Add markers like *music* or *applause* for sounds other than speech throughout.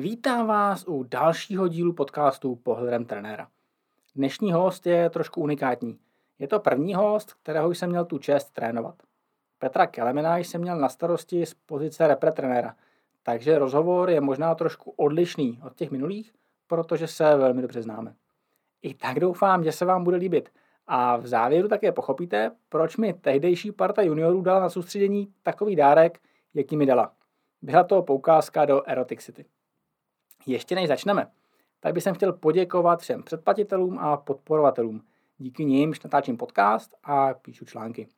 Vítám vás u dalšího dílu podcastu Pohledem trenéra. Dnešní host je trošku unikátní. Je to první host, kterého jsem měl tu čest trénovat. Petra Kelemena jsem měl na starosti z pozice repre trenéra, takže rozhovor je možná trošku odlišný od těch minulých, protože se velmi dobře známe. I tak doufám, že se vám bude líbit. A v závěru také pochopíte, proč mi tehdejší parta juniorů dala na soustředění takový dárek, jaký mi dala. Byla to poukázka do Erotic City. Ještě než začneme, tak bych chtěl poděkovat všem předplatitelům a podporovatelům. Díky nimž natáčím podcast a píšu články.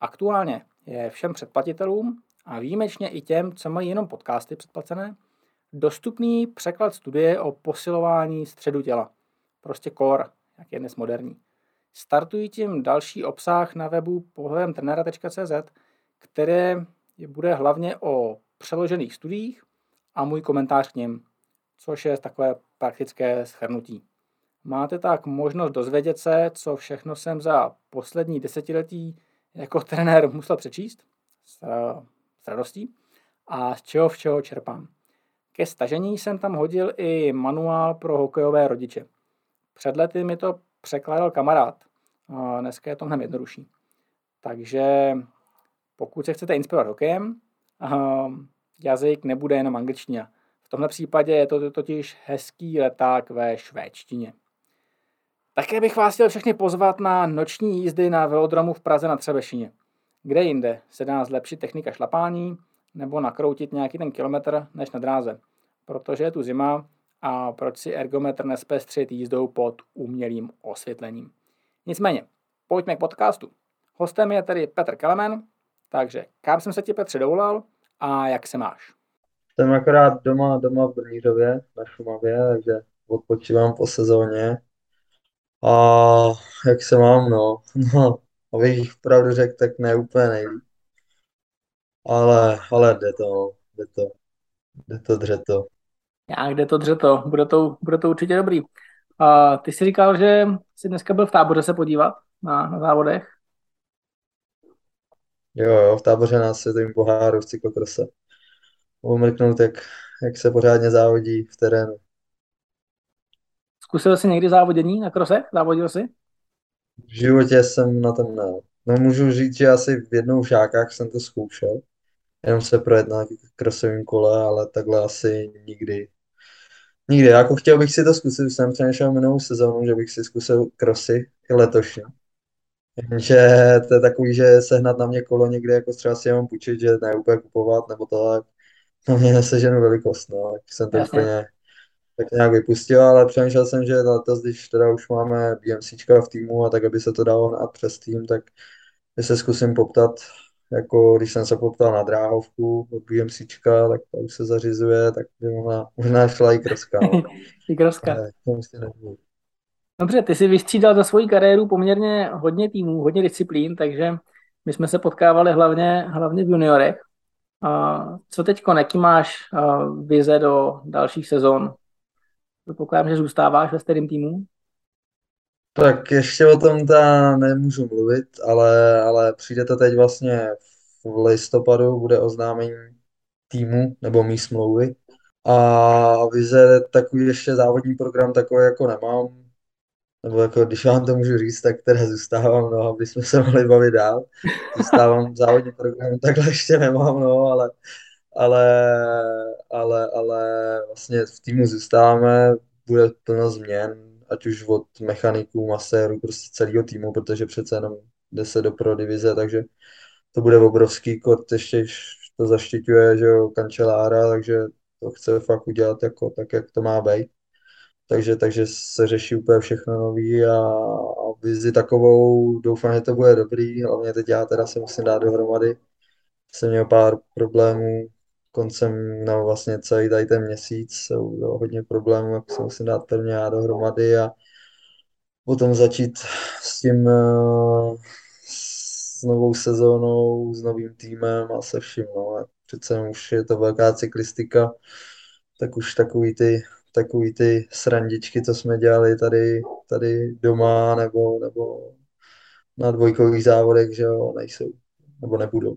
Aktuálně je všem předplatitelům a výjimečně i těm, co mají jenom podcasty předplacené, dostupný překlad studie o posilování středu těla. Prostě core, jak je dnes moderní. Startují tím další obsah na webu pohledemtrenera.cz, které bude hlavně o přeložených studiích a můj komentář k něm což je takové praktické schrnutí. Máte tak možnost dozvědět se, co všechno jsem za poslední desetiletí jako trenér musel přečíst s, s radostí a z čeho v čeho čerpám. Ke stažení jsem tam hodil i manuál pro hokejové rodiče. Před lety mi to překládal kamarád. Dneska je to mnohem jednodušší. Takže pokud se chcete inspirovat hokejem, jazyk nebude jenom angličtina. V tomhle případě je to totiž hezký leták ve švédštině. Také bych vás chtěl všechny pozvat na noční jízdy na velodromu v Praze na Třebešině. Kde jinde se dá zlepšit technika šlapání nebo nakroutit nějaký ten kilometr než na dráze, protože je tu zima a proč si ergometr nespestřit jízdou pod umělým osvětlením. Nicméně, pojďme k podcastu. Hostem je tedy Petr Kelemen, takže kam jsem se ti Petře dovolal a jak se máš? Jsem akorát doma, doma v Brnířově na Šumavě, takže odpočívám po sezóně. A jak se mám, no, *laughs* no, abych pravdu řekl, tak ne úplně nejlíp. Ale, ale jde to, jde to, jde to, dře to. Jak jde to, dře to, bude to, bude to určitě dobrý. A ty jsi říkal, že jsi dneska byl v táboře se podívat na, na závodech. Jo, jo, v táboře na světovým poháru v cyklokrose umrknout, jak, jak se pořádně závodí v terénu. Zkusil jsi někdy závodění na krosech? Závodil jsi? V životě jsem na tom ne. No můžu říct, že asi v jednou v žákách jsem to zkoušel. Jenom se projet na krosovém kole, ale takhle asi nikdy. Nikdy. Jako chtěl bych si to zkusit, jsem přemýšlel minulou sezónu, že bych si zkusil krosy i letošně. Jenže to je takový, že sehnat na mě kolo někde, jako třeba si jenom půjčit, že ne úplně kupovat, nebo to, na mě neseženu velikost, no, tak jsem to úplně tak nějak vypustil, ale přemýšlel jsem, že letos, když teda už máme BMCčka v týmu a tak, aby se to dalo hnát přes tým, tak se zkusím poptat, jako když jsem se poptal na dráhovku od BMCčka, tak to už se zařizuje, tak by mohla, možná šla i kroska. I kroska. Dobře, ty jsi vystřídal za svoji kariéru poměrně hodně týmů, hodně disciplín, takže my jsme se potkávali hlavně, hlavně v juniorech. Co teď, jaký máš vize do dalších sezon? Předpokládám, že zůstáváš ve stejném týmu? Tak ještě o tom ta nemůžu mluvit, ale, ale přijde to teď vlastně v listopadu, bude oznámení týmu nebo mý smlouvy. A vize takový ještě závodní program takový jako nemám nebo jako, když vám to můžu říct, tak teda zůstávám, no, aby jsme se mohli bavit dál. Zůstávám v závodním programu, takhle ještě nemám, no, ale, ale, ale, ale vlastně v týmu zůstáváme, bude plno změn, ať už od mechaniků, masérů, prostě celého týmu, protože přece jenom jde se do pro divize, takže to bude obrovský kort, ještě to zaštiťuje, že jo, kancelára, takže to chce fakt udělat jako tak, jak to má být takže, takže se řeší úplně všechno nový a, a vizi takovou, doufám, že to bude dobrý, hlavně teď já teda se musím dát dohromady. Jsem měl pár problémů koncem, no vlastně celý tady ten měsíc, jsou jo, hodně problémů, jak se musím dát pevně já dohromady a potom začít s tím uh, s novou sezónou, s novým týmem a se vším, no. Přece už je to velká cyklistika, tak už takový ty takový ty srandičky, co jsme dělali tady, tady doma nebo, nebo na dvojkových závodech, že jo, nejsou, nebo nebudou.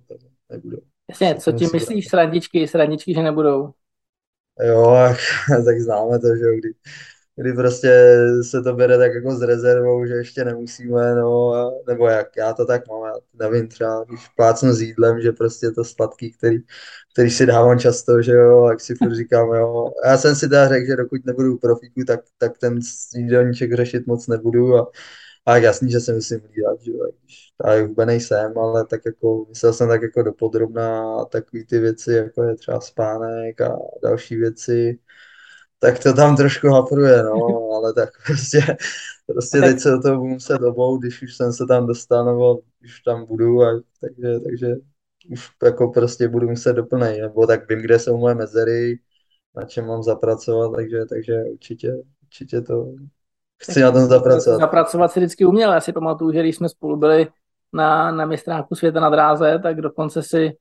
nebudou. Jasně, co ti myslíš srandičky, srandičky, že nebudou? Jo, *laughs* tak známe to, že jo, kdy, kdy prostě se to bere tak jako s rezervou, že ještě nemusíme, no, a- nebo jak, já to tak mám, já nevím, třeba když plácnu s jídlem, že prostě to sladký, který, který si dávám často, že jo, jak si furt říkám, jo. Já jsem si teda řekl, že dokud nebudu profíku, tak, tak ten jídelníček řešit moc nebudu a, a jasný, že se musím hlídat, že jo, já vůbec nejsem, ale tak jako, myslel jsem tak jako dopodrobná takový ty věci, jako je třeba spánek a další věci, tak to tam trošku hapruje, no, ale tak prostě, prostě teď se do toho budu muset obout, když už jsem se tam dostal, nebo už tam budu, a, takže, takže už jako prostě budu muset doplnit, nebo tak vím, kde jsou moje mezery, na čem mám zapracovat, takže, takže určitě, určitě to chci na tom zapracovat. zapracovat si vždycky uměl. Já si pamatuju, že když jsme spolu byli na, na mistráku světa na dráze, tak dokonce si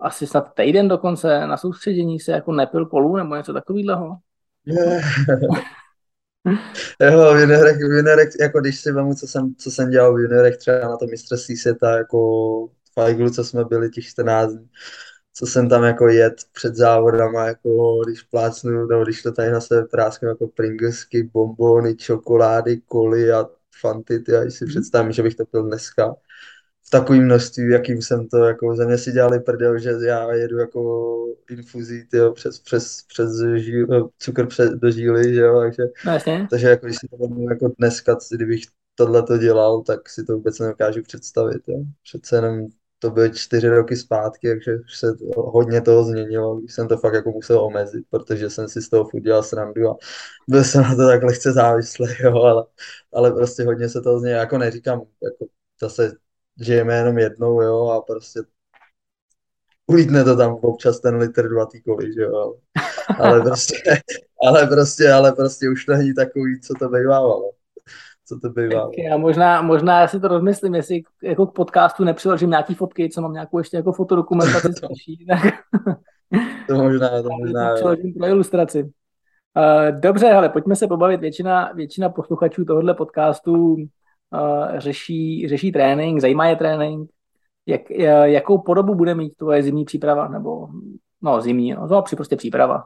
asi snad týden dokonce na soustředění se jako nepil kolu nebo něco takového. Jo, v juniorech, v juniorech, jako když si vemu, co jsem, co jsem dělal v juniorech, třeba na to mistrovství světa, jako v Fajglu, co jsme byli těch 14 dní, co jsem tam jako jet před závodama, jako když plácnu, nebo když to tady na sebe prásknu, jako Pringlesky, bombony, čokolády, koly a fanty, ty, já si představím, že bych to pil dneska v takovém množství, jakým jsem to, jako ze mě si dělali prdel, že já jedu jako infuzí, tyjo, přes, přes, přes žíl, cukr přes, do žíly, že jo, takže, jasně. takže jako když si to vezmu jako dneska, kdybych tohle to dělal, tak si to vůbec nedokážu představit, jo. Přece jenom to byly čtyři roky zpátky, takže už se to, hodně toho změnilo, když jsem to fakt jako musel omezit, protože jsem si z toho furt dělal srandu a byl jsem na to tak lehce závislý, *laughs* jo, ale, ale prostě hodně se toho změnilo, jako neříkám, jako zase žijeme jenom jednou, jo, a prostě ulítne to tam občas ten litr dva koli, že jo, ale, ale prostě, ale prostě, ale prostě už to není takový, co to bývávalo. Co to bývalo. Tak já možná, možná já si to rozmyslím, jestli jako k podcastu nepřiložím nějaký fotky, co mám nějakou ještě jako fotodokumentaci *laughs* starší, tak *laughs* To možná, to možná, přiložím pro ilustraci. Uh, dobře, ale pojďme se pobavit. Většina, většina posluchačů tohohle podcastu řeší, řeší trénink, zajímá je trénink. Jak, uh, jakou podobu bude mít tvoje zimní příprava? Nebo, no zimní, no, to prostě příprava.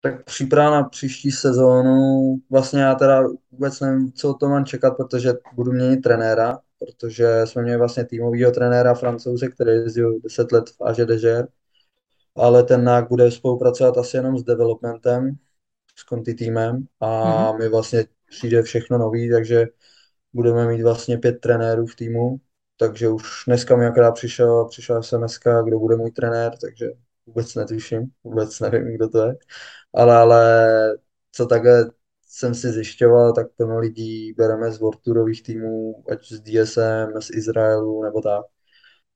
Tak příprava na příští sezónu, vlastně já teda vůbec nevím, co to mám čekat, protože budu měnit trenéra, protože jsme měli vlastně týmového trenéra francouze, který jezdil 10 let v Aže ale ten nák bude spolupracovat asi jenom s developmentem, s Conti týmem a mm-hmm. my vlastně přijde všechno nový, takže budeme mít vlastně pět trenérů v týmu, takže už dneska mi akorát přišel, přišel SMS, kdo bude můj trenér, takže vůbec netuším, vůbec nevím, kdo to je, ale, ale co takhle jsem si zjišťoval, tak plno lidí bereme z Worturových týmů, ať z DSM, z Izraelu nebo tak.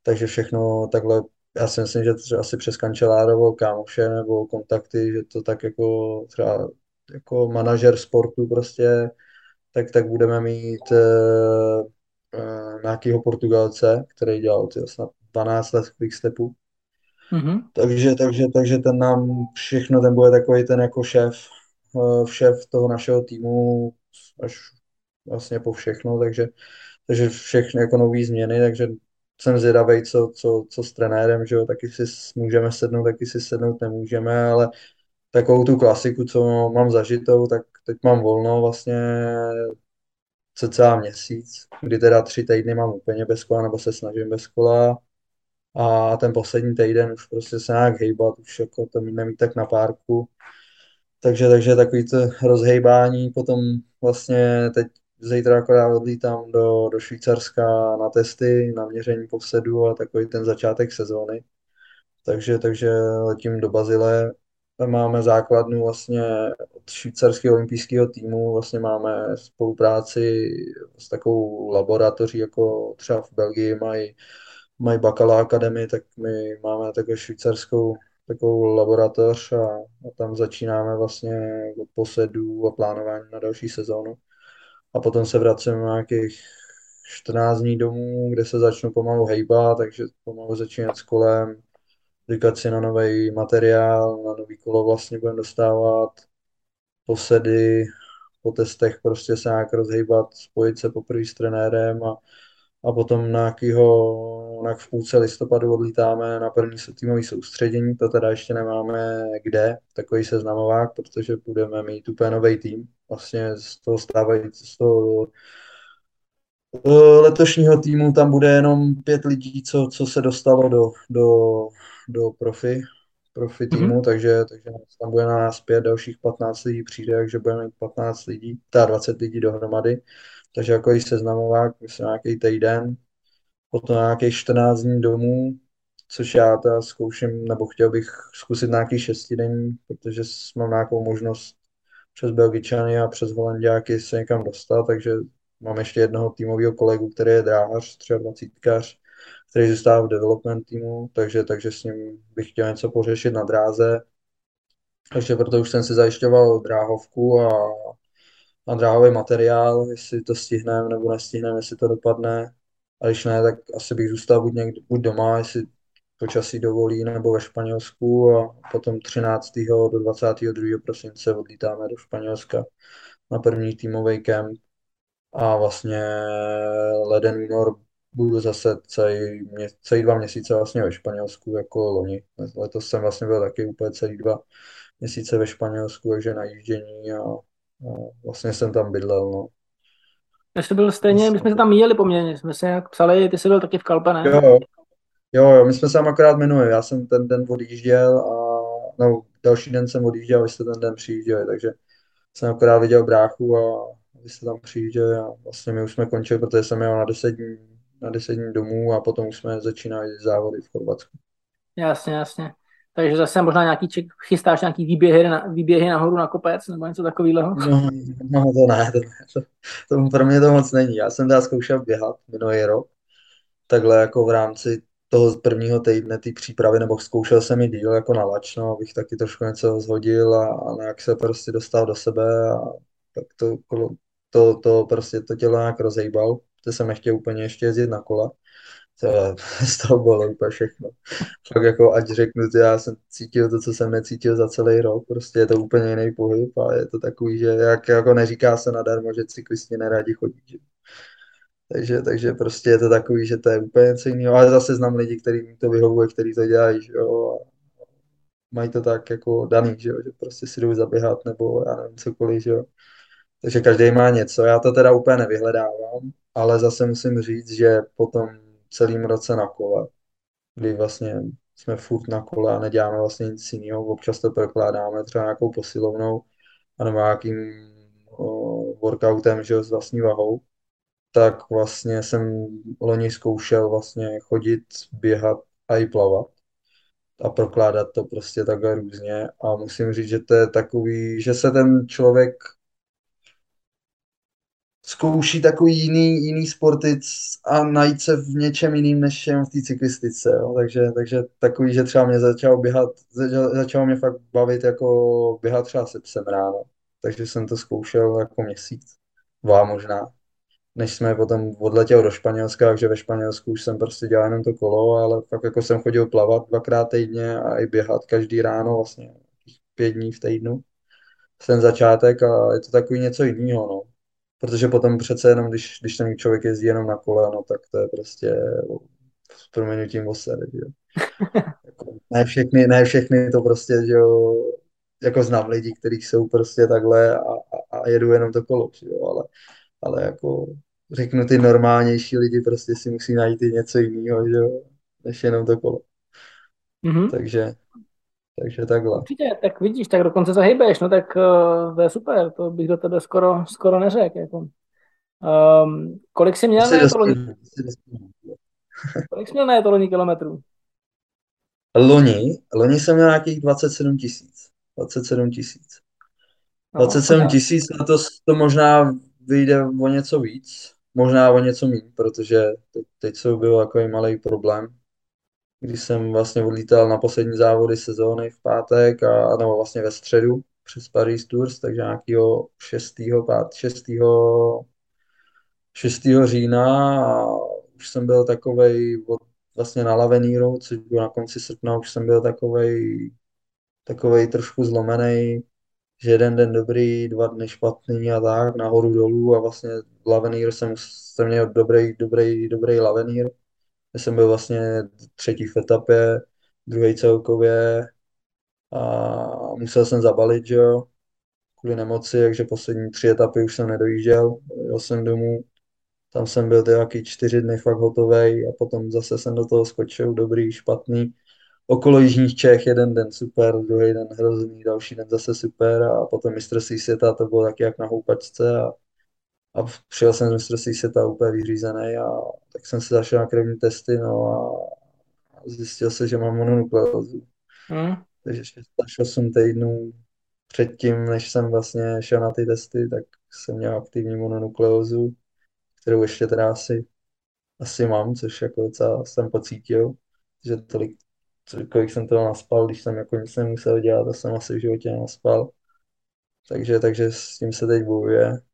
Takže všechno takhle já si myslím, že třeba asi přes kancelárovo kámoše nebo kontakty, že to tak jako třeba jako manažer sportu prostě, tak, tak budeme mít uh, uh, nějakého Portugalce, který dělal tyjo, snad 12 let quickstepu. Mm-hmm. Takže, takže, takže ten nám všechno, ten bude takový ten jako šéf, uh, šéf toho našeho týmu až vlastně po všechno, takže, takže všechny jako nové změny, takže jsem zvědavý, co, co, co s trenérem, že jo, taky si můžeme sednout, taky si sednout nemůžeme, ale takovou tu klasiku, co mám zažitou, tak teď mám volno vlastně cca měsíc, kdy teda tři týdny mám úplně bez kola, nebo se snažím bez kola a ten poslední týden už prostě se nějak hejbat, už jako to mít nemít tak na párku. Takže, takže takový to rozhejbání, potom vlastně teď zítra akorát odlítám do, do Švýcarska na testy, na měření povsedu a takový ten začátek sezóny. Takže, takže letím do Bazile. Tam máme základnu vlastně od švýcarského olympijského týmu, vlastně máme spolupráci s takovou laboratoří, jako třeba v Belgii mají, mají Bakala Akademii, tak my máme takovou švýcarskou takovou laboratoř a, a tam začínáme vlastně od posedů a plánování na další sezónu a potom se vracím na nějakých 14 dní domů, kde se začnu pomalu hejbat, takže pomalu začínat s kolem, si na nový materiál, na nový kolo vlastně budeme dostávat posedy, po testech prostě se nějak rozhejbat, spojit se poprvé s trenérem a, a potom na nějakýho, na v půlce listopadu odlítáme na první týmový soustředění, to teda ještě nemáme kde, takový seznamovák, protože budeme mít úplně nový tým, vlastně z toho stávající, z toho letošního týmu tam bude jenom pět lidí, co, co se dostalo do, do, do profi, profi týmu, mm-hmm. takže, takže tam bude na nás pět, dalších 15 lidí přijde, takže budeme mít 15 lidí, ta 20 lidí dohromady. Takže jako i seznamovák, myslím nějaký týden, potom nějakých 14 dní domů, což já ta zkouším, nebo chtěl bych zkusit nějaký šestidenní, protože mám nějakou možnost přes Belgičany a přes Holandiáky se někam dostat, takže mám ještě jednoho týmového kolegu, který je dráhař, třeba 20 který zůstává v development týmu, takže, takže s ním bych chtěl něco pořešit na dráze. Takže proto už jsem si zajišťoval dráhovku a, a dráhový materiál, jestli to stihneme nebo nestihneme, jestli to dopadne. A když ne, tak asi bych zůstal buď, někde, buď doma, jestli počasí dovolí, nebo ve Španělsku a potom 13. do 22. prosince odlítáme do Španělska na první týmový kemp a vlastně leden, únor budu zase celý, mě, celý dva měsíce vlastně ve Španělsku jako loni. Letos jsem vlastně byl taky úplně celý dva měsíce ve Španělsku, takže na jíždění a, a vlastně jsem tam bydlel, no. Já jsi byl stejně, my jsme se tam jeli poměrně, jsme se jak psali, ty jsi byl taky v Kalpe, ne? Jo, jo, jo, my jsme se tam akorát minuli, já jsem ten den odjížděl a no, další den jsem odjížděl, vy jste ten den přijížděli, takže jsem akorát viděl bráchu a vy jste tam přijížděli a vlastně my už jsme končili, protože jsem jel na 10 dní, na 10 dní domů a potom už jsme začínali závody v Chorvatsku. Jasně, jasně. Takže zase možná nějaký ček, chystáš nějaký výběhy, na, výběhy nahoru na kopec nebo něco takového? No, no to ne, to, to, to, pro mě to moc není. Já jsem teda zkoušel běhat minulý rok, takhle jako v rámci toho prvního týdne té přípravy, nebo zkoušel jsem i díl jako na lačno, abych taky trošku něco zhodil a, a nějak se prostě dostal do sebe a tak to, to, to prostě to tělo nějak rozejbal, to jsem nechtěl úplně ještě jezdit na kola. To, *laughs* z toho bylo úplně všechno. Fakt jako, ať řeknu, že já jsem cítil to, co jsem necítil za celý rok, prostě je to úplně jiný pohyb a je to takový, že jak jako neříká se nadarmo, že cyklisti nerádi chodí. Že? Takže, takže prostě je to takový, že to je úplně něco jiného, ale zase znám lidi, kteří to vyhovuje, kteří to dělají, že jo, a mají to tak jako daný, že jo, že prostě si jdou zaběhat nebo já nevím, cokoliv, že jo. Takže každý má něco, já to teda úplně nevyhledávám, ale zase musím říct, že po tom celým roce na kole, kdy vlastně jsme furt na kole a neděláme vlastně nic jiného, občas to prokládáme třeba nějakou posilovnou nebo nějakým o, workoutem, že s vlastní vahou, tak vlastně jsem loni zkoušel vlastně chodit, běhat a i plavat a prokládat to prostě takhle různě. A musím říct, že to je takový, že se ten člověk zkouší takový jiný, jiný sporty a najít se v něčem jiným, než jen v té cyklistice. Jo. Takže, takže takový, že třeba mě začalo běhat, začalo mě fakt bavit jako běhat třeba se psem ráno. Takže jsem to zkoušel jako měsíc, dva možná, než jsme potom odletěl do Španělska, takže ve Španělsku už jsem prostě dělal jenom to kolo, ale fakt jako jsem chodil plavat dvakrát týdně a i běhat každý ráno vlastně pět dní v týdnu. Ten začátek a je to takový něco jiného, no protože potom přece jenom, když, když ten člověk jezdí jenom na kole, no tak to je prostě s proměnutím osady, že *laughs* jako, ne všechny, ne všechny to prostě, že jo, jako znám lidi, kteří jsou prostě takhle a, a, a jedu jenom to kolo, že jo, ale, ale jako řeknu ty normálnější lidi prostě si musí najít i něco jiného, že jo, než jenom to kolo. Mm-hmm. Takže, takže takhle. Určitě, tak vidíš, tak dokonce zahybeš, no tak uh, to je super, to bych do tebe skoro, skoro neřekl. Jako. Um, *laughs* kolik jsi měl na to loni? kolik jsi měl na to loni kilometrů? Loni? Loni jsem měl nějakých 27 tisíc. 27 tisíc. 27 no, tisíc, letos to možná vyjde o něco víc, možná o něco méně, protože teď, teď jsou byl jako malý problém když jsem vlastně odlítal na poslední závody sezóny v pátek, a, nebo vlastně ve středu přes Paris Tours, takže nějakého 6. 5, 6. 6. října a už jsem byl takovej od, vlastně na Laveníru, což bylo na konci srpna, už jsem byl takovej, takovej trošku zlomený, že jeden den dobrý, dva dny špatný a tak, nahoru dolů a vlastně Lavenýr jsem, jsem měl dobrý, dobrý, dobrý Lavenýr. Já jsem byl vlastně třetí v etapě, druhý celkově a musel jsem zabalit, že jo, kvůli nemoci, takže poslední tři etapy už jsem nedojížděl, jel jsem domů, tam jsem byl nějaký čtyři dny fakt hotový a potom zase jsem do toho skočil, dobrý, špatný. Okolo Jižních Čech jeden den super, druhý den hrozný, další den zase super a potom mistrovství světa to bylo taky jak na houpačce a, a přijel jsem z mistrovství světa úplně vyřízený a tak jsem se zašel na krevní testy no a zjistil se, že mám mononukleózu. Hmm. Takže až 8 týdnů předtím, než jsem vlastně šel na ty testy, tak jsem měl aktivní mononukleózu, kterou ještě teda asi, asi mám, což jako docela jsem pocítil, že tolik, kolik jsem toho naspal, když jsem jako nic nemusel dělat, to jsem asi v životě naspal. Takže, takže s tím se teď bojuje.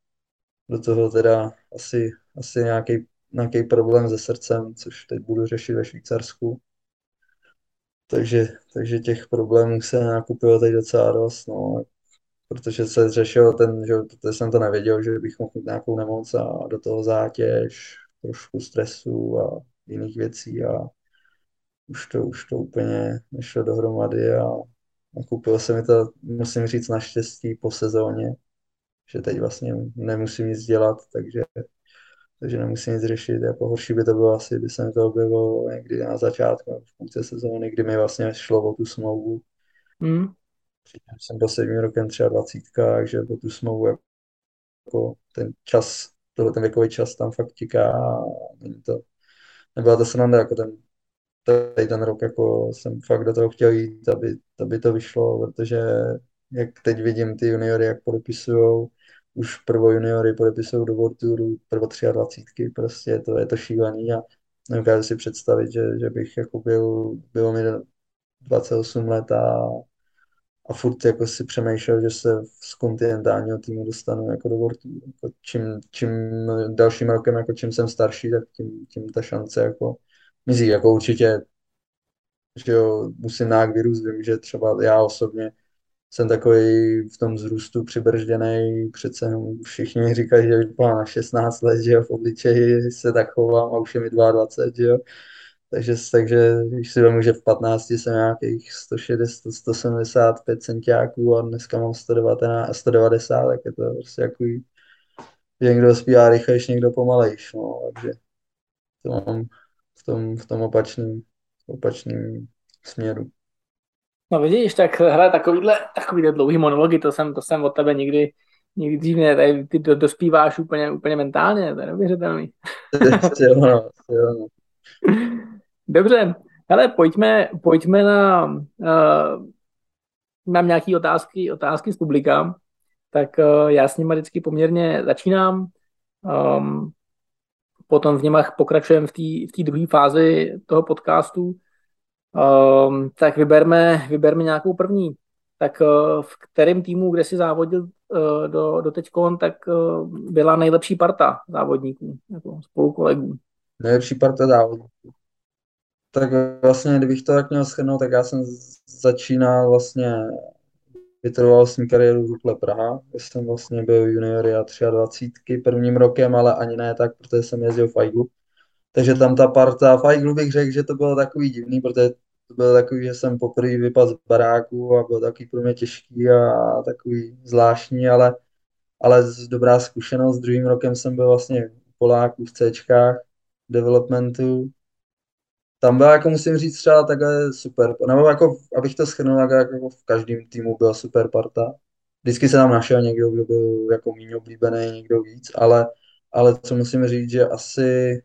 Do toho teda asi, asi nějaký, nějaký problém se srdcem, což teď budu řešit ve Švýcarsku. Takže, takže těch problémů se nakupilo teď docela dost, no, protože se řešil ten, že protože jsem to nevěděl, že bych mohl mít nějakou nemoc a do toho zátěž, trošku stresu a jiných věcí a už to, už to úplně nešlo dohromady a nakupilo se mi to, musím říct, naštěstí po sezóně, že teď vlastně nemusím nic dělat, takže takže nemusím nic řešit. Jako horší by to bylo asi, by se mi to objevilo někdy na začátku, v půlce sezóny, kdy mi vlastně šlo o tu smlouvu. Mm. Přitom jsem byl sedmým rokem třeba dvacítka, takže o tu smlouvu jako ten čas, tohle ten věkový čas tam fakt tiká a není to, nebyla to sranda, jako ten, tady ten rok jako jsem fakt do toho chtěl jít, aby, aby to vyšlo, protože jak teď vidím ty juniory, jak podepisují, už prvo juniory podepisují do World Touru, prvo 23, prostě to je to šílený a nedokážu si představit, že, že bych jako byl, bylo mi 28 let a, a furt jako si přemýšlel, že se z kontinentálního týmu dostanu jako do World Tour. Jako čím, čím dalším rokem, jako čím jsem starší, tak tím, tím ta šance jako mizí. Jako určitě, že jo, musím nějak vyrůst, vím, že třeba já osobně jsem takový v tom zrůstu přibržděný, přece všichni říkají, že na 16 let, že jo, v obličeji se tak chovám a už je mi 22, že jo. Takže, takže když si vemu, že v 15 jsem nějakých 160, 175 centiáků a dneska mám 119, 190, tak je to prostě jako, že někdo zpívá rychlejš, někdo pomalejš, no, takže to mám v tom, v tom opačném opačným směru. No vidíš, tak hele, takovýhle, takovýhle dlouhý monology, to jsem, to jsem od tebe nikdy, nikdy dřív ne, tady ty do, dospíváš úplně, úplně mentálně, to je neuvěřitelný. *laughs* Dobře, hele, pojďme, pojďme na, uh, mám nějaké otázky, otázky z publika, tak uh, já s nimi vždycky poměrně začínám, um, potom v němach pokračujeme v té v druhé fázi toho podcastu, Um, tak vyberme, vyberme nějakou první. Tak uh, v kterém týmu, kde si závodil uh, do, do teďkon, tak uh, byla nejlepší parta závodníků, jako spolu kolegů. Nejlepší parta závodníků. Tak vlastně, kdybych to tak měl schrnout, tak já jsem začínal vlastně vytrvalostní kariéru v Rukle Praha, kde jsem vlastně byl junior a 23 prvním rokem, ale ani ne tak, protože jsem jezdil v Aiglu. Takže tam ta parta, v Aiglu bych řekl, že to bylo takový divný, protože to bylo takový, že jsem poprvé vypadl z baráku a bylo takový pro mě těžký a takový zvláštní, ale, ale dobrá zkušenost. Druhým rokem jsem byl vlastně v Poláku v Cčkách developmentu. Tam byla, jako musím říct, třeba takhle super, nebo jako, abych to schrnul, jako v každém týmu byla super parta. Vždycky se tam našel někdo, kdo byl jako méně oblíbený, někdo víc, ale, ale co musím říct, že asi,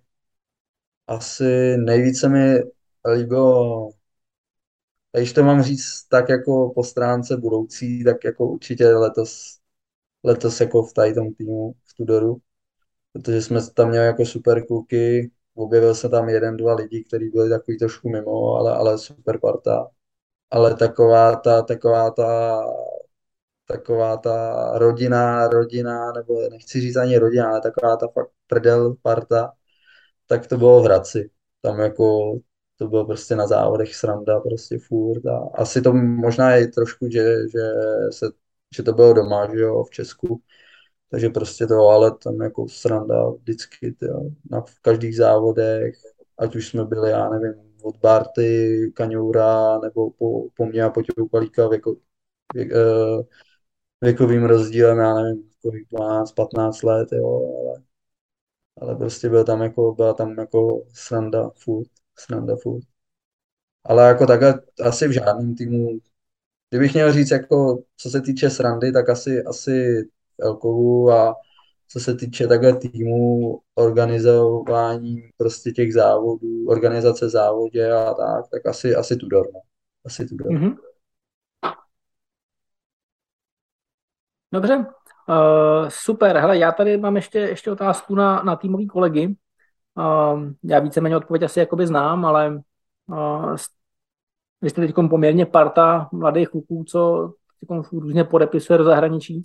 asi nejvíce mi líbilo a když to mám říct tak jako po stránce budoucí, tak jako určitě letos, letos jako v tady tom týmu, v Tudoru, protože jsme tam měli jako super kluky, objevil se tam jeden, dva lidi, kteří byli takový trošku mimo, ale, ale super parta. Ale taková ta, taková ta, taková ta rodina, rodina, nebo nechci říct ani rodina, ale taková ta fakt prdel parta, tak to bylo v Hradci. Tam jako to bylo prostě na závodech sranda prostě furt a asi to možná je trošku, že, že, se, že to bylo doma, že jo, v Česku, takže prostě to, ale tam jako sranda vždycky, tyjo, na v každých závodech, ať už jsme byli, já nevím, od Barty, Kaňoura, nebo po, po mě a po Těukalíka věko, věk, eh, věkovým rozdílem, já nevím, kolik 12, 15 let, jo, ale, ale prostě byl tam jako, byla tam jako sranda furt, sranda furt. Ale jako takhle asi v žádném týmu, kdybych měl říct jako, co se týče srandy, tak asi, asi Elkovu a co se týče takhle týmu, organizování prostě těch závodů, organizace závodě a tak, tak asi, asi Tudor, no. Asi Tudor. Mm-hmm. Dobře, uh, super. Hele, já tady mám ještě, ještě otázku na, na týmový kolegy. Uh, já víceméně odpověď asi jakoby znám, ale uh, vy jste teď poměrně parta mladých kluků, co různě podepisuje do zahraničí.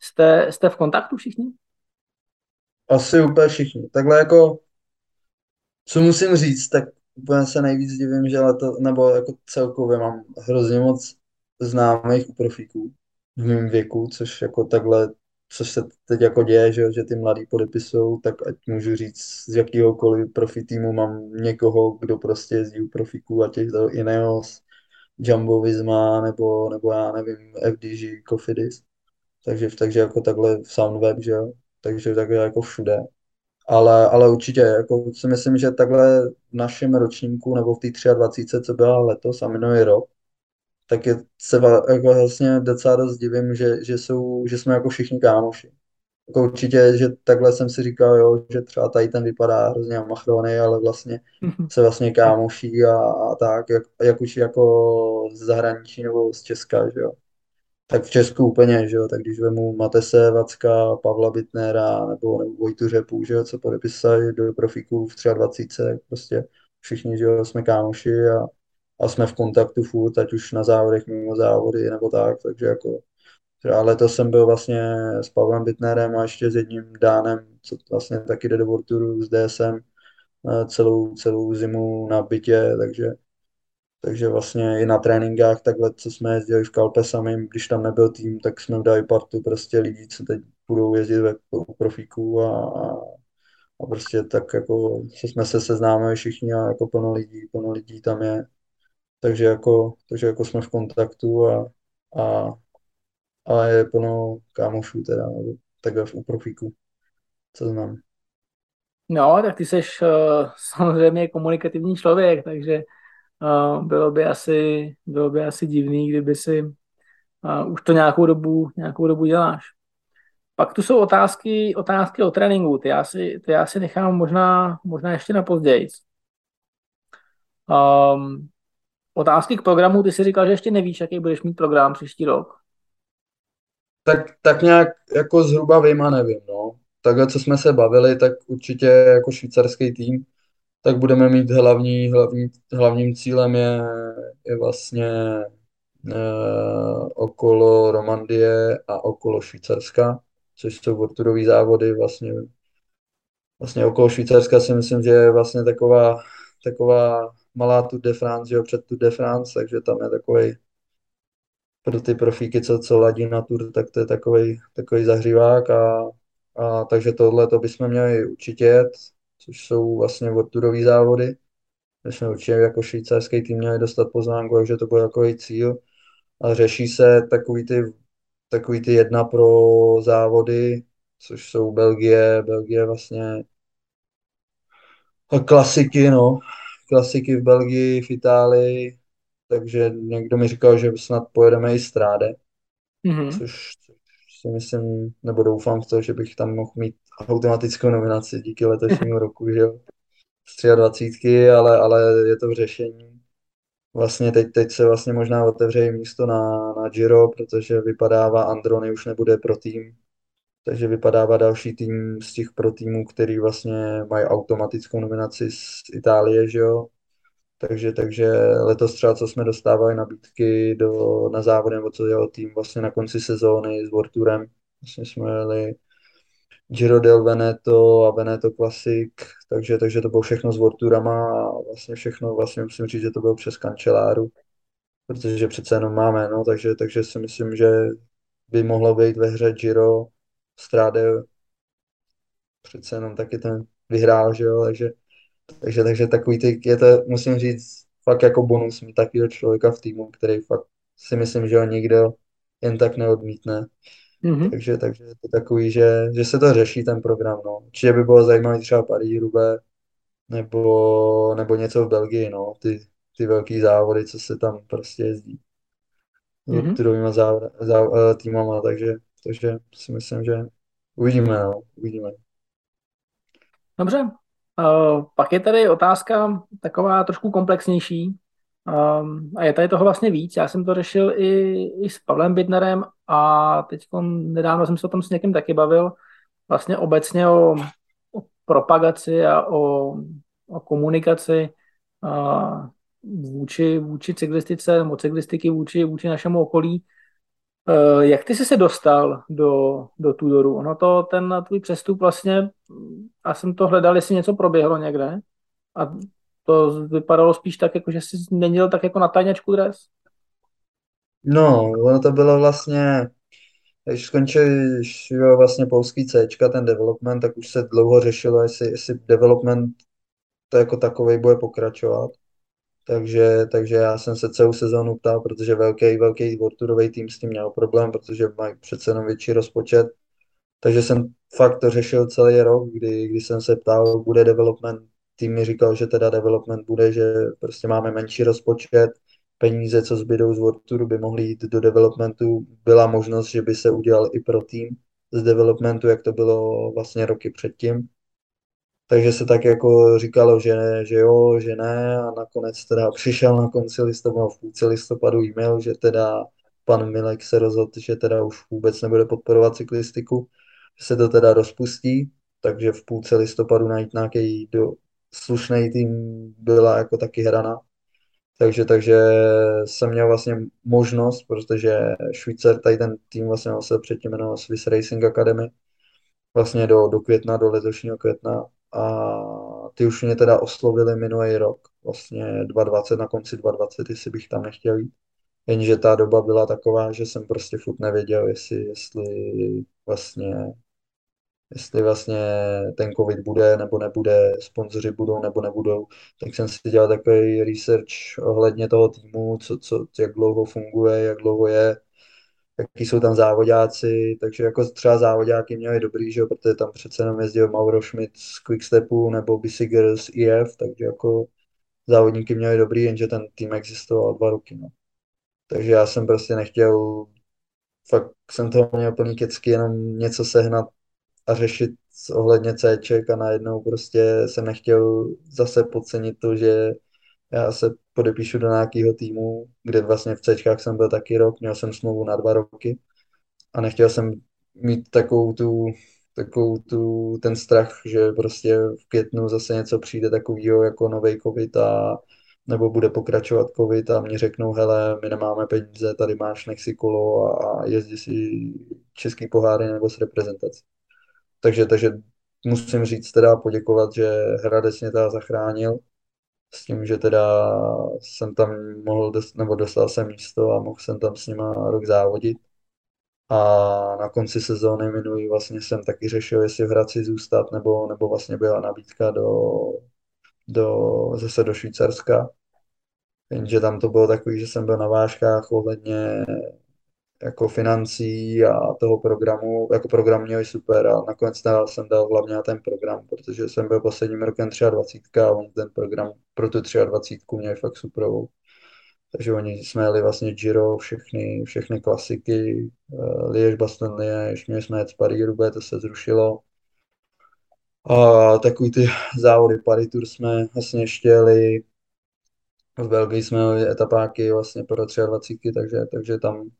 Jste, jste v kontaktu všichni? Asi úplně všichni. Takhle jako, co musím říct, tak úplně se nejvíc divím, že leto, nebo jako celkově mám hrozně moc známých profíků v mém věku, což jako takhle, což se teď jako děje, že, že ty mladí podepisují, tak ať můžu říct z jakýhokoliv profi týmu mám někoho, kdo prostě jezdí u profíků, ať je to Ineos, Jumbo Visma, nebo, nebo já nevím, FDG, Cofidis. Takže, takže jako takhle v Soundweb, že jo, takže takhle jako všude. Ale, ale určitě, jako si myslím, že takhle v našem ročníku nebo v té 23, co byla letos a minulý rok, tak je, se jako vlastně docela dost divím, že, že, jsou, že jsme jako všichni kámoši. Jako určitě, že takhle jsem si říkal, jo, že třeba tady ten vypadá hrozně machrony, ale vlastně se vlastně kámoší a, a tak, jak, jak už jako z zahraničí nebo z Česka, že jo. Tak v Česku úplně, že jo, tak když vemu Matese, Vacka, Pavla Bitnera nebo, nebo Vojtu Řepu, že jo, co podepisali do profíků v 23, tak prostě všichni, že jo, jsme kámoši a, a jsme v kontaktu furt, ať už na závodech, mimo závody nebo tak, takže jako a letos jsem byl vlastně s Pavlem Bitnerem a ještě s jedním Dánem, co vlastně taky jde do World s DSM eh, celou, celou zimu na bytě, takže, takže vlastně i na tréninkách takhle, co jsme jezdili v Kalpe samým, když tam nebyl tým, tak jsme dali partu prostě lidí, co teď budou jezdit ve profíků a, a, prostě tak jako, co jsme se seznámili všichni a jako plno lidí, plno lidí tam je. Takže jako, takže jako jsme v kontaktu a, a ale je plno kámošů teda, takhle v profíku, co znám. No, tak ty jsi uh, samozřejmě komunikativní člověk, takže uh, bylo, by asi, bylo by asi divný, kdyby si uh, už to nějakou dobu, nějakou dobu děláš. Pak tu jsou otázky, otázky o tréninku, ty já si, ty já si nechám možná, možná ještě na později. Um, otázky k programu, ty si říkal, že ještě nevíš, jaký budeš mít program příští rok tak, tak nějak jako zhruba vyjma nevím, no. Takhle, co jsme se bavili, tak určitě jako švýcarský tým, tak budeme mít hlavní, hlavní hlavním cílem je, je vlastně e, okolo Romandie a okolo Švýcarska, což jsou worturové závody vlastně vlastně okolo Švýcarska si myslím, že je vlastně taková, taková malá Tour de France, jo, před Tour de France, takže tam je takový pro ty profíky, co, co ladí na tur, tak to je takový, takový zahřívák a, a takže tohle to bychom měli určitě jet, což jsou vlastně worldturové závody, kde jsme určitě jako švýcarský tým měli dostat pozvánku, takže to byl takový cíl. A řeší se takový ty, takový ty jedna pro závody, což jsou Belgie, Belgie vlastně klasiky, no, klasiky v Belgii, v Itálii, takže někdo mi říkal, že snad pojedeme i stráde, mm-hmm. což, což si myslím, nebo doufám v to, že bych tam mohl mít automatickou nominaci díky letošnímu *laughs* roku, že jo, z 23, ale, ale je to v řešení. Vlastně teď, teď se vlastně možná otevře místo na, na Giro, protože vypadává Androny už nebude pro tým, takže vypadává další tým z těch pro týmů, který vlastně mají automatickou nominaci z Itálie, že jo, takže, takže letos třeba, co jsme dostávali nabídky do, na závody, nebo co dělal tým vlastně na konci sezóny s World Tourem, vlastně jsme jeli Giro del Veneto a Veneto Classic, takže, takže to bylo všechno s World a vlastně všechno, vlastně musím říct, že to bylo přes kanceláru, protože přece jenom máme, no, takže, takže si myslím, že by mohlo být ve hře Giro Stráde přece jenom taky ten vyhrál, že jo, takže, takže, takže takový ty, je to, musím říct, fakt jako bonus mít takového člověka v týmu, který fakt si myslím, že ho nikdo jen tak neodmítne. Mm-hmm. Takže, takže je to takový, že, že se to řeší ten program. No. Určitě by bylo zajímavé třeba Paris, Roubaix, nebo, nebo něco v Belgii, no. Ty, ty velký závody, co se tam prostě jezdí. Mm-hmm. Druhýma záv, záv, eh, týmama, takže, takže si myslím, že uvidíme, no. Uvidíme. Dobře. Uh, pak je tady otázka taková trošku komplexnější. Um, a je tady toho vlastně víc. Já jsem to řešil i, i s Pavlem Bidnerem a teď nedávno jsem se o tom s někým taky bavil. Vlastně obecně o, o propagaci a o, o komunikaci a vůči, vůči cyklistice nebo cyklistiky vůči, vůči našemu okolí. Uh, jak ty jsi se dostal do, do Tudoru? Ono to, ten tvůj přestup vlastně, a jsem to hledal, jestli něco proběhlo někde. A to vypadalo spíš tak, jako že jsi změnil tak jako na tajňačku dres. No, ono to bylo vlastně, když skončil jo, vlastně polský C, ten development, tak už se dlouho řešilo, jestli, jestli development to jako takový bude pokračovat. Takže, takže já jsem se celou sezónu ptal, protože velký, velký worldtourový tým s tím měl problém, protože mají přece jenom větší rozpočet. Takže jsem fakt to řešil celý rok, kdy, kdy jsem se ptal, bude development tým mi říkal, že teda development bude, že prostě máme menší rozpočet, peníze, co zbydou z World by mohly jít do developmentu. Byla možnost, že by se udělal i pro tým z developmentu, jak to bylo vlastně roky předtím. Takže se tak jako říkalo, že, že jo, že ne a nakonec teda přišel na konci listopadu, v půlce listopadu e-mail, že teda pan Milek se rozhodl, že teda už vůbec nebude podporovat cyklistiku, že se to teda rozpustí, takže v půlce listopadu najít nějaký do, slušný tým byla jako taky hrana. Takže, takže jsem měl vlastně možnost, protože Švýcar, tady ten tým vlastně se předtím jmenoval Swiss Racing Academy, vlastně do, do května, do letošního května a ty už mě teda oslovili minulý rok, vlastně 2020, na konci 2020, jestli bych tam nechtěl jít. Jenže ta doba byla taková, že jsem prostě furt nevěděl, jestli, jestli vlastně jestli vlastně ten covid bude nebo nebude, sponzoři budou nebo nebudou, tak jsem si dělal takový research ohledně toho týmu, co, co, jak dlouho funguje, jak dlouho je, jaký jsou tam závodáci, takže jako třeba závodáky měli dobrý, že jo, protože tam přece jenom jezdil Mauro Schmidt z Quickstepu nebo Bissiger z IF, takže jako závodníky měli dobrý, jenže ten tým existoval dva roky, no. Takže já jsem prostě nechtěl, fakt jsem toho měl plný kecky, jenom něco sehnat a řešit ohledně C a najednou prostě jsem nechtěl zase podcenit to, že já se podepíšu do nějakého týmu, kde vlastně v C jsem byl taky rok, měl jsem smlouvu na dva roky a nechtěl jsem mít takovou tu, takovou tu, ten strach, že prostě v květnu zase něco přijde takového jako nový covid a nebo bude pokračovat covid a mě řeknou, hele, my nemáme peníze, tady máš, nech si kolo a, a jezdí si český poháry nebo s reprezentací. Takže, takže musím říct teda poděkovat, že Hradec mě teda zachránil s tím, že teda jsem tam mohl, dost, nebo dostal jsem místo a mohl jsem tam s nima rok závodit. A na konci sezóny minulý vlastně jsem taky řešil, jestli v Hradci zůstat, nebo, nebo vlastně byla nabídka do, do, zase do Švýcarska. Jenže tam to bylo takový, že jsem byl na vážkách ohledně jako financí a toho programu, jako program měli super a nakonec jsem dal hlavně na ten program, protože jsem byl posledním rokem 23 a on ten program pro tu 23 měli fakt superovou. Takže oni jsme jeli vlastně Giro, všechny, všechny klasiky, uh, Liège, Baston Liège, měli jsme jet z Paris to se zrušilo. A takový ty *laughs* závody Paris Tour jsme vlastně ještě jeli, v Belgii jsme měli etapáky vlastně pro 23, takže, takže tam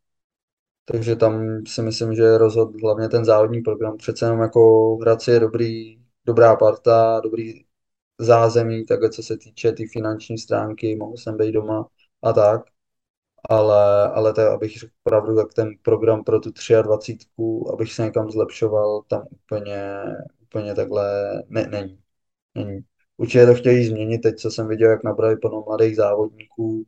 takže tam si myslím, že rozhodl hlavně ten závodní program. Přece jenom jako Hradci je dobrý, dobrá parta, dobrý zázemí, takhle co se týče té tý finanční stránky, mohl jsem být doma a tak. Ale, ale tak, abych řekl pravdu, tak ten program pro tu 23, abych se někam zlepšoval, tam úplně, úplně takhle ne, není. není. Určitě to chtějí změnit, teď co jsem viděl, jak nabrali plno mladých závodníků,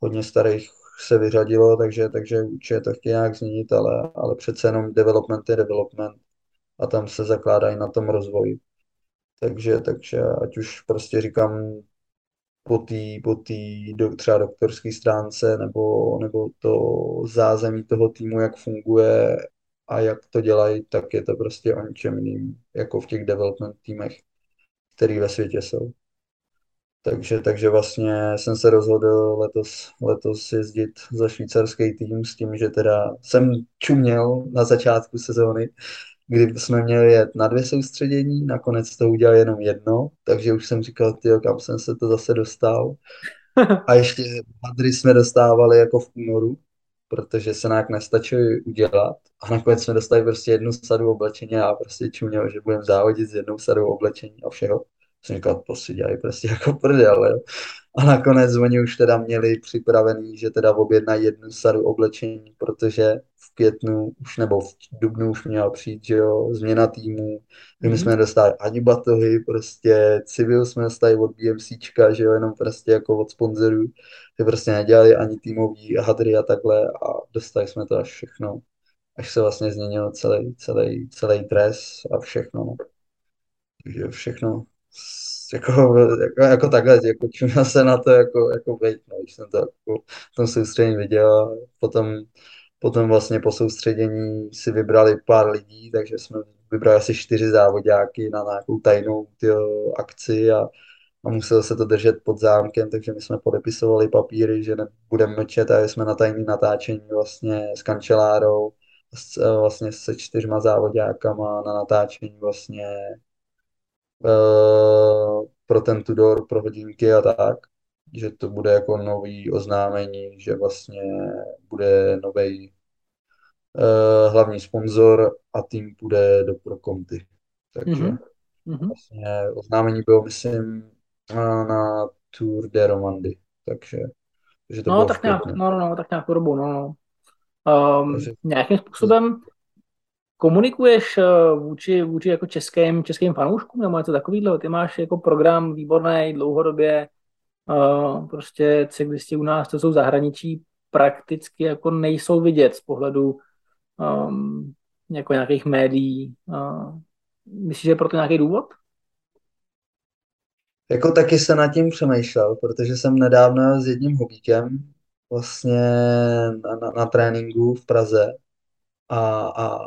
hodně starých se vyřadilo, takže, takže určitě to chtějí nějak změnit, ale, ale přece jenom development je development. a tam se zakládají na tom rozvoji. Takže, takže ať už prostě říkám po té po tý do, třeba doktorské stránce nebo, nebo to zázemí toho týmu, jak funguje a jak to dělají, tak je to prostě o ničem jiným, jako v těch development týmech, který ve světě jsou. Takže, takže vlastně jsem se rozhodl letos, letos jezdit za švýcarský tým s tím, že teda jsem čuměl na začátku sezóny, kdy jsme měli jet na dvě soustředění, nakonec to udělal jenom jedno, takže už jsem říkal, ty kam jsem se to zase dostal. A ještě Madry jsme dostávali jako v únoru, protože se nějak nestačili udělat. A nakonec jsme dostali prostě jednu sadu oblečení a prostě čuměl, že budeme závodit s jednou sadou oblečení a všeho jsem říkal, to si dělají prostě jako prdel, jo. A nakonec oni už teda měli připravený, že teda objednají jednu sadu oblečení, protože v květnu už nebo v dubnu už měla přijít, že jo, změna týmu, my mm-hmm. jsme dostali ani batohy, prostě civil jsme dostali od BMCčka, že jo, jenom prostě jako od sponzorů, že prostě nedělali ani týmový hadry a takhle a dostali jsme to až všechno, až se vlastně změnil celý, celý, celý dres a všechno, no. Takže všechno, jako, jako, jako takhle, jako čuměl se na to jako, jako být, no, když jsem to jako v tom soustředění viděl, potom, potom vlastně po soustředění si vybrali pár lidí, takže jsme vybrali asi čtyři závodňáky na nějakou tajnou tyjo, akci a, a muselo se to držet pod zámkem, takže my jsme podepisovali papíry, že nebudeme mlčet a jsme na tajný natáčení vlastně s kančelárou, s, vlastně se čtyřma závodňákama na natáčení vlastně uh, pro ten Tudor, pro hodinky a tak, že to bude jako nový oznámení, že vlastně bude nový uh, eh, hlavní sponzor a tým půjde do Pro Conti. Takže mm-hmm. vlastně oznámení bylo, myslím, na, na Tour de Romandy, takže, takže to no, tak nějak, no, no, tak nějakou dobu, no, no. Um, nějakým způsobem komunikuješ eh, vůči, vůči jako českým, českým fanouškům nebo něco takového? Ty máš jako program výborný dlouhodobě, uh, prostě cyklisti u nás, to jsou zahraničí, prakticky jako nejsou vidět z pohledu um, jako nějakých médií. Uh, myslíš, že je proto nějaký důvod? Jako taky se nad tím přemýšlel, protože jsem nedávno s jedním hobíkem vlastně na, na, na tréninku v Praze a, a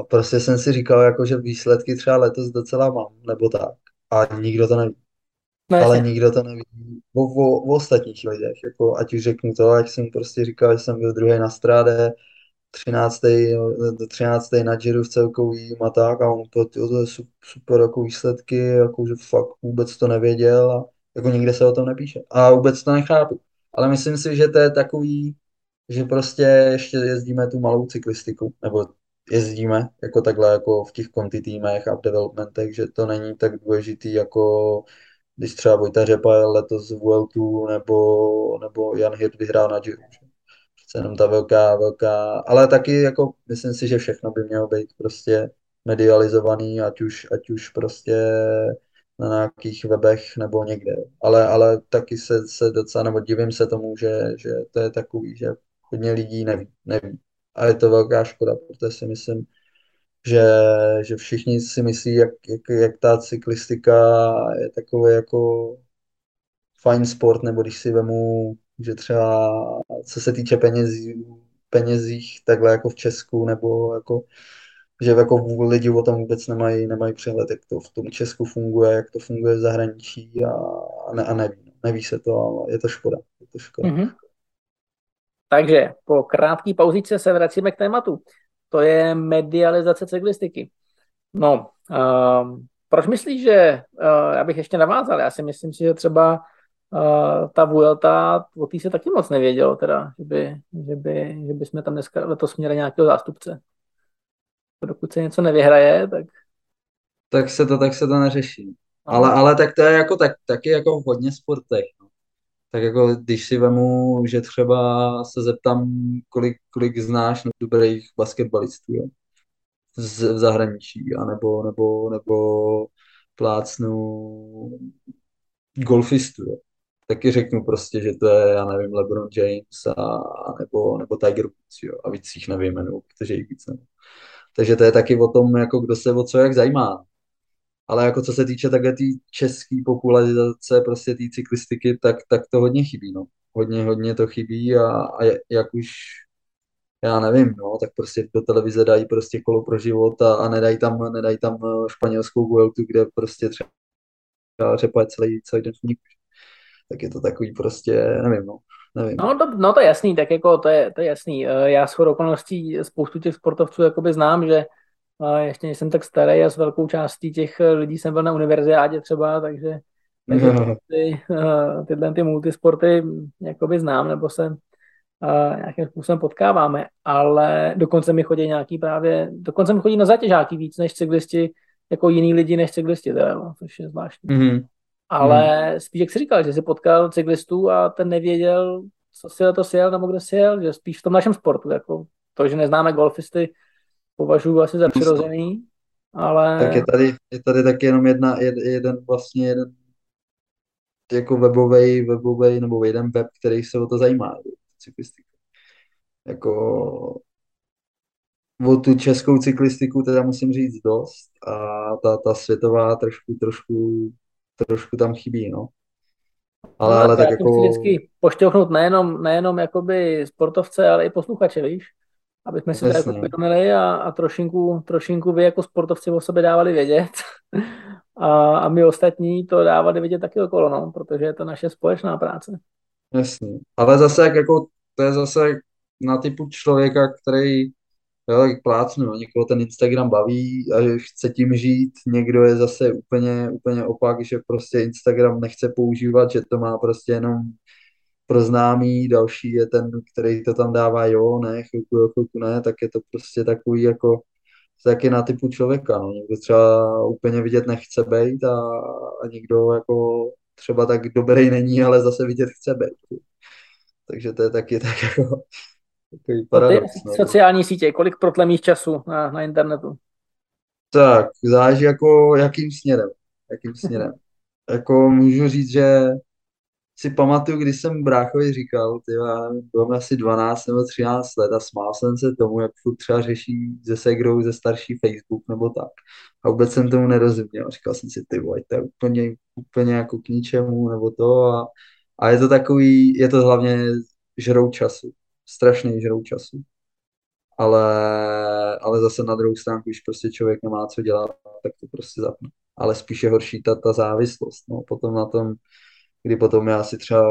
a prostě jsem si říkal, jako, že výsledky třeba letos docela mám, nebo tak. A nikdo to neví. No, ale nikdo to neví o, o, o ostatních lidech. Jako, ať už řeknu to, ať jsem prostě říkal, že jsem byl druhý na stráde, 13. 13. na Giro v celkovým a tak a on to, to, to je super jako výsledky, jako že fakt vůbec to nevěděl a jako nikde se o tom nepíše. A vůbec to nechápu. Ale myslím si, že to je takový, že prostě ještě jezdíme tu malou cyklistiku, nebo jezdíme jako takhle jako v těch konti týmech a v developmentech, že to není tak důležitý jako když třeba Vojta Řepa je letos v Vueltu nebo, nebo Jan Hirt vyhrál na Giro. Přece jenom ta velká, velká, ale taky jako myslím si, že všechno by mělo být prostě medializovaný, ať už, ať už prostě na nějakých webech nebo někde. Ale, ale taky se, se docela, nebo divím se tomu, že, že to je takový, že hodně lidí neví, neví a je to velká škoda, protože si myslím, že, že všichni si myslí, jak, jak, jak ta cyklistika je takový jako fajn sport, nebo když si vemu, že třeba co se týče penězí, penězích, takhle jako v Česku, nebo jako že jako lidi o tom vůbec nemají, nemají přehled, jak to v tom Česku funguje, jak to funguje v zahraničí a, a, ne, a neví. Neví se to a je to škoda. Je to škoda. Mm-hmm. Takže po krátké pauzice se vracíme k tématu. To je medializace cyklistiky. No, uh, proč myslíš, že, uh, já bych ještě navázal, já si myslím si, že třeba uh, ta Vuelta, o té se taky moc nevědělo, teda, že by, že by, že by jsme tam dneska letos měli nějakého zástupce. Dokud se něco nevyhraje, tak... Tak se to, tak se to neřeší. Ale, ale tak to je jako tak, taky jako v hodně sportech tak jako když si vemu, že třeba se zeptám, kolik, kolik znáš dobrých basketbalistů, jo? Z, v zahraničí, a nebo, nebo, plácnu golfistů, jo? taky řeknu prostě, že to je, já nevím, LeBron James a, nebo, nebo Tiger Woods, jo? a víc jich nevyjmenuji, protože jich víc nevím. Takže to je taky o tom, jako kdo se o co jak zajímá. Ale jako co se týče takhle té tý české popularizace prostě té cyklistiky, tak, tak to hodně chybí, no. Hodně, hodně to chybí a, a jak už já nevím, no, tak prostě do televize dají prostě kolo pro život a, a nedají tam, nedají tam eh, španělskou Vueltu, kde prostě třeba řepa celý, celý den v Tak je to takový prostě, nevím, no. Nevím. No, to, no to je jasný, tak jako to je, to je jasný. Eh, já s okolností spoustu těch sportovců jakoby znám, že ještě nejsem tak starý a s velkou částí těch lidí jsem byl na univerziádě třeba, takže, takže ty, tyhle ty multisporty jakoby znám, nebo se uh, nějakým způsobem potkáváme, ale dokonce mi chodí nějaký právě, dokonce mi chodí na zatěžáky víc než cyklisti, jako jiný lidi než cyklisti, teda, no, což je zvláštní. Mm-hmm. Ale mm. spíš, jak jsi říkal, že jsi potkal cyklistů a ten nevěděl, co si to sjel nebo kde si jel, že spíš v tom našem sportu, jako to, že neznáme golfisty, považuji asi za přirozený, ale... Tak je tady, je tady taky jenom jedna, jed, jeden vlastně jeden jako webový, webový nebo jeden web, který se o to zajímá cyklistiku. Jako o tu českou cyklistiku teda musím říct dost a ta, ta světová trošku, trošku, trošku tam chybí, no. Ale, no, ale tak jako... vždycky pošťouchnout nejenom, nejenom jakoby sportovce, ale i posluchače, víš? Aby jsme si to jako uvědomili a, a trošinku, trošinku vy jako sportovci o sobě dávali vědět. *laughs* A, a my ostatní to dávali vidět taky okolo, no, protože je to naše společná práce. Jasně. Ale zase jak jako, to je zase na typu člověka, který jo, plácnu, někoho ten Instagram baví a že chce tím žít, někdo je zase úplně, úplně opak, že prostě Instagram nechce používat, že to má prostě jenom pro známý, další je ten, který to tam dává, jo, ne, chvilku, jo, chvilku ne, tak je to prostě takový jako taky na typu člověka, no. Někdo třeba úplně vidět nechce být a, a někdo jako třeba tak dobrý není, ale zase vidět chce být. Takže to je taky tak jako takový paradox. No, sociální sítě, kolik protlemíš času na, na internetu? Tak, záleží jako jakým směrem. Jakým směrem. jako můžu říct, že si pamatuju, když jsem bráchovi říkal, ty bylo mi asi 12 nebo 13 let a smál jsem se tomu, jak furt třeba řeší ze segrou ze starší Facebook nebo tak. A vůbec jsem tomu nerozuměl. Říkal jsem si, ty vole, to je úplně, úplně jako k ničemu nebo to. A, a je to takový, je to hlavně žrou času. Strašný žrou času. Ale, ale zase na druhou stranu, když prostě člověk nemá co dělat, tak to prostě zapne. Ale spíše horší ta, ta závislost. No. Potom na tom, kdy potom já si třeba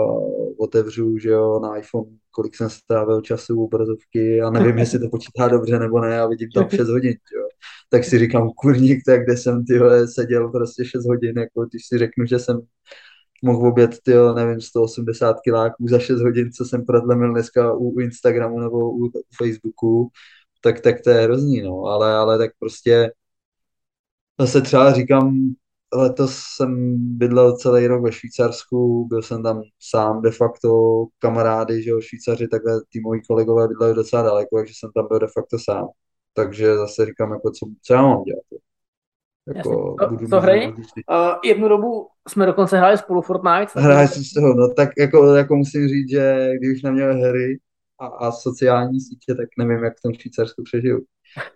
otevřu, že jo, na iPhone, kolik jsem strávil času u obrazovky a nevím, *laughs* jestli to počítá dobře nebo ne a vidím tam 6 hodin, jo. Tak si říkám, kurník, tak kde jsem, ty seděl prostě 6 hodin, jako když si řeknu, že jsem mohl obět, ty nevím, 180 kiláků za 6 hodin, co jsem prodlemil dneska u, u Instagramu nebo u, u Facebooku, tak, tak to je hrozný, no, ale, ale tak prostě zase třeba říkám, letos jsem bydlel celý rok ve Švýcarsku, byl jsem tam sám de facto, kamarády, že jo, Švýcaři, takhle ty moji kolegové bydleli docela daleko, takže jsem tam byl de facto sám. Takže zase říkám, jako co, co já mám dělat. Jako, to, budu to hrají? Uh, jednu dobu jsme dokonce hráli spolu Fortnite. Hráli jsem z toho, no tak jako, jako musím říct, že když na mě hry a, a sociální sítě, tak nevím, jak v tom Švýcarsku přežiju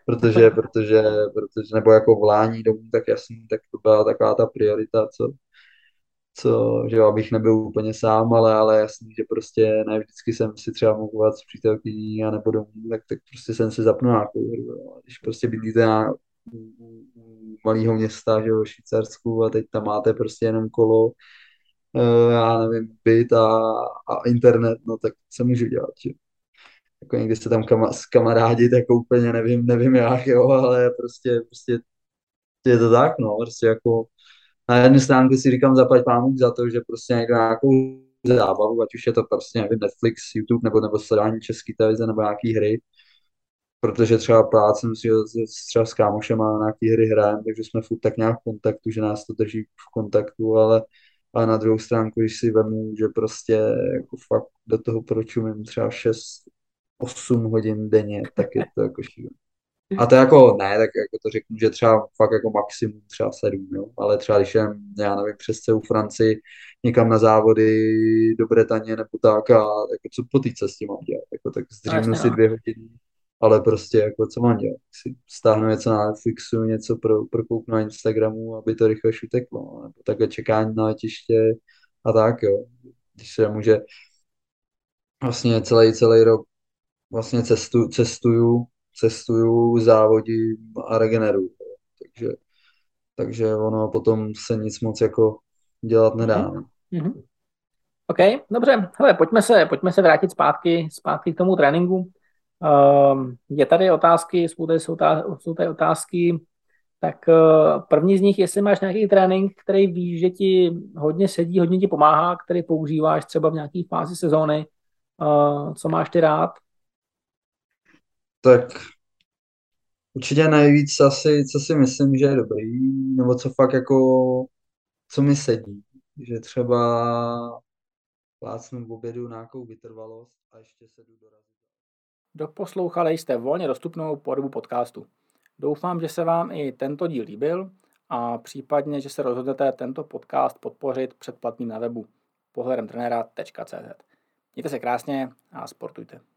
protože, *laughs* protože, protože, nebo jako volání domů, tak jasný, tak to byla taková ta priorita, co, co, že jo, abych nebyl úplně sám, ale, ale jasný, že prostě ne vždycky jsem si třeba mohl volat s přítelkyní a nebo domů, tak, tak prostě jsem si zapnul nějakou hru, Když prostě bydlíte na malého města, že jo, Švýcarsku a teď tam máte prostě jenom kolo, uh, já nevím, byt a, a internet, no tak co můžu dělat, že? Jako někdy se tam kama, s kamarádi, tak úplně nevím, nevím jak, jo, ale prostě, prostě je to tak, no, prostě jako na jednu stránku si říkám zaplať pámu za to, že prostě někdo nějakou zábavu, ať už je to prostě nevím, Netflix, YouTube nebo, nebo sledování české televize nebo nějaký hry, protože třeba plácem si třeba s kámošem a nějaký hry hrajeme, takže jsme furt tak nějak v kontaktu, že nás to drží v kontaktu, ale, ale na druhou stránku, když si vemu, že prostě jako fakt do toho pročumím třeba 6, 8 hodin denně, tak je to jako šílené. *laughs* A to jako, ne, tak jako to řeknu, že třeba fakt jako maximum třeba 7, jo. ale třeba když jen, já nevím, přes celou Francii někam na závody do Bretaně nebo tak a jako co po té cestě mám dělat, jako tak zdřímnu si no. dvě hodiny ale prostě jako co mám dělat? Si stáhnu něco na Netflixu, něco pro, prokouknu na Instagramu, aby to rychle uteklo, no, nebo takhle čekání na letiště a tak, jo. Když se může vlastně celý, celý rok vlastně cestu, cestuju, cestuju, závodím a regeneruju. Takže, takže ono potom se nic moc jako dělat nedá. Mm-hmm. OK, dobře. Hele, pojďme se, pojďme se vrátit zpátky, zpátky k tomu tréninku. Um, je tady otázky, jsou tady, jsou tady, jsou tady otázky, tak uh, první z nich, jestli máš nějaký trénink, který víš, že ti hodně sedí, hodně ti pomáhá, který používáš třeba v nějaké fázi sezóny, uh, co máš ty rád? Tak určitě nejvíc asi, co si myslím, že je dobrý, nebo co fakt jako, co mi sedí. Že třeba plácnu v obědu nějakou vytrvalost a ještě se jdu dorazit. Doposlouchali jste volně dostupnou podobu podcastu. Doufám, že se vám i tento díl líbil a případně, že se rozhodnete tento podcast podpořit předplatným na webu pohledemtrenera.cz. Mějte se krásně a sportujte.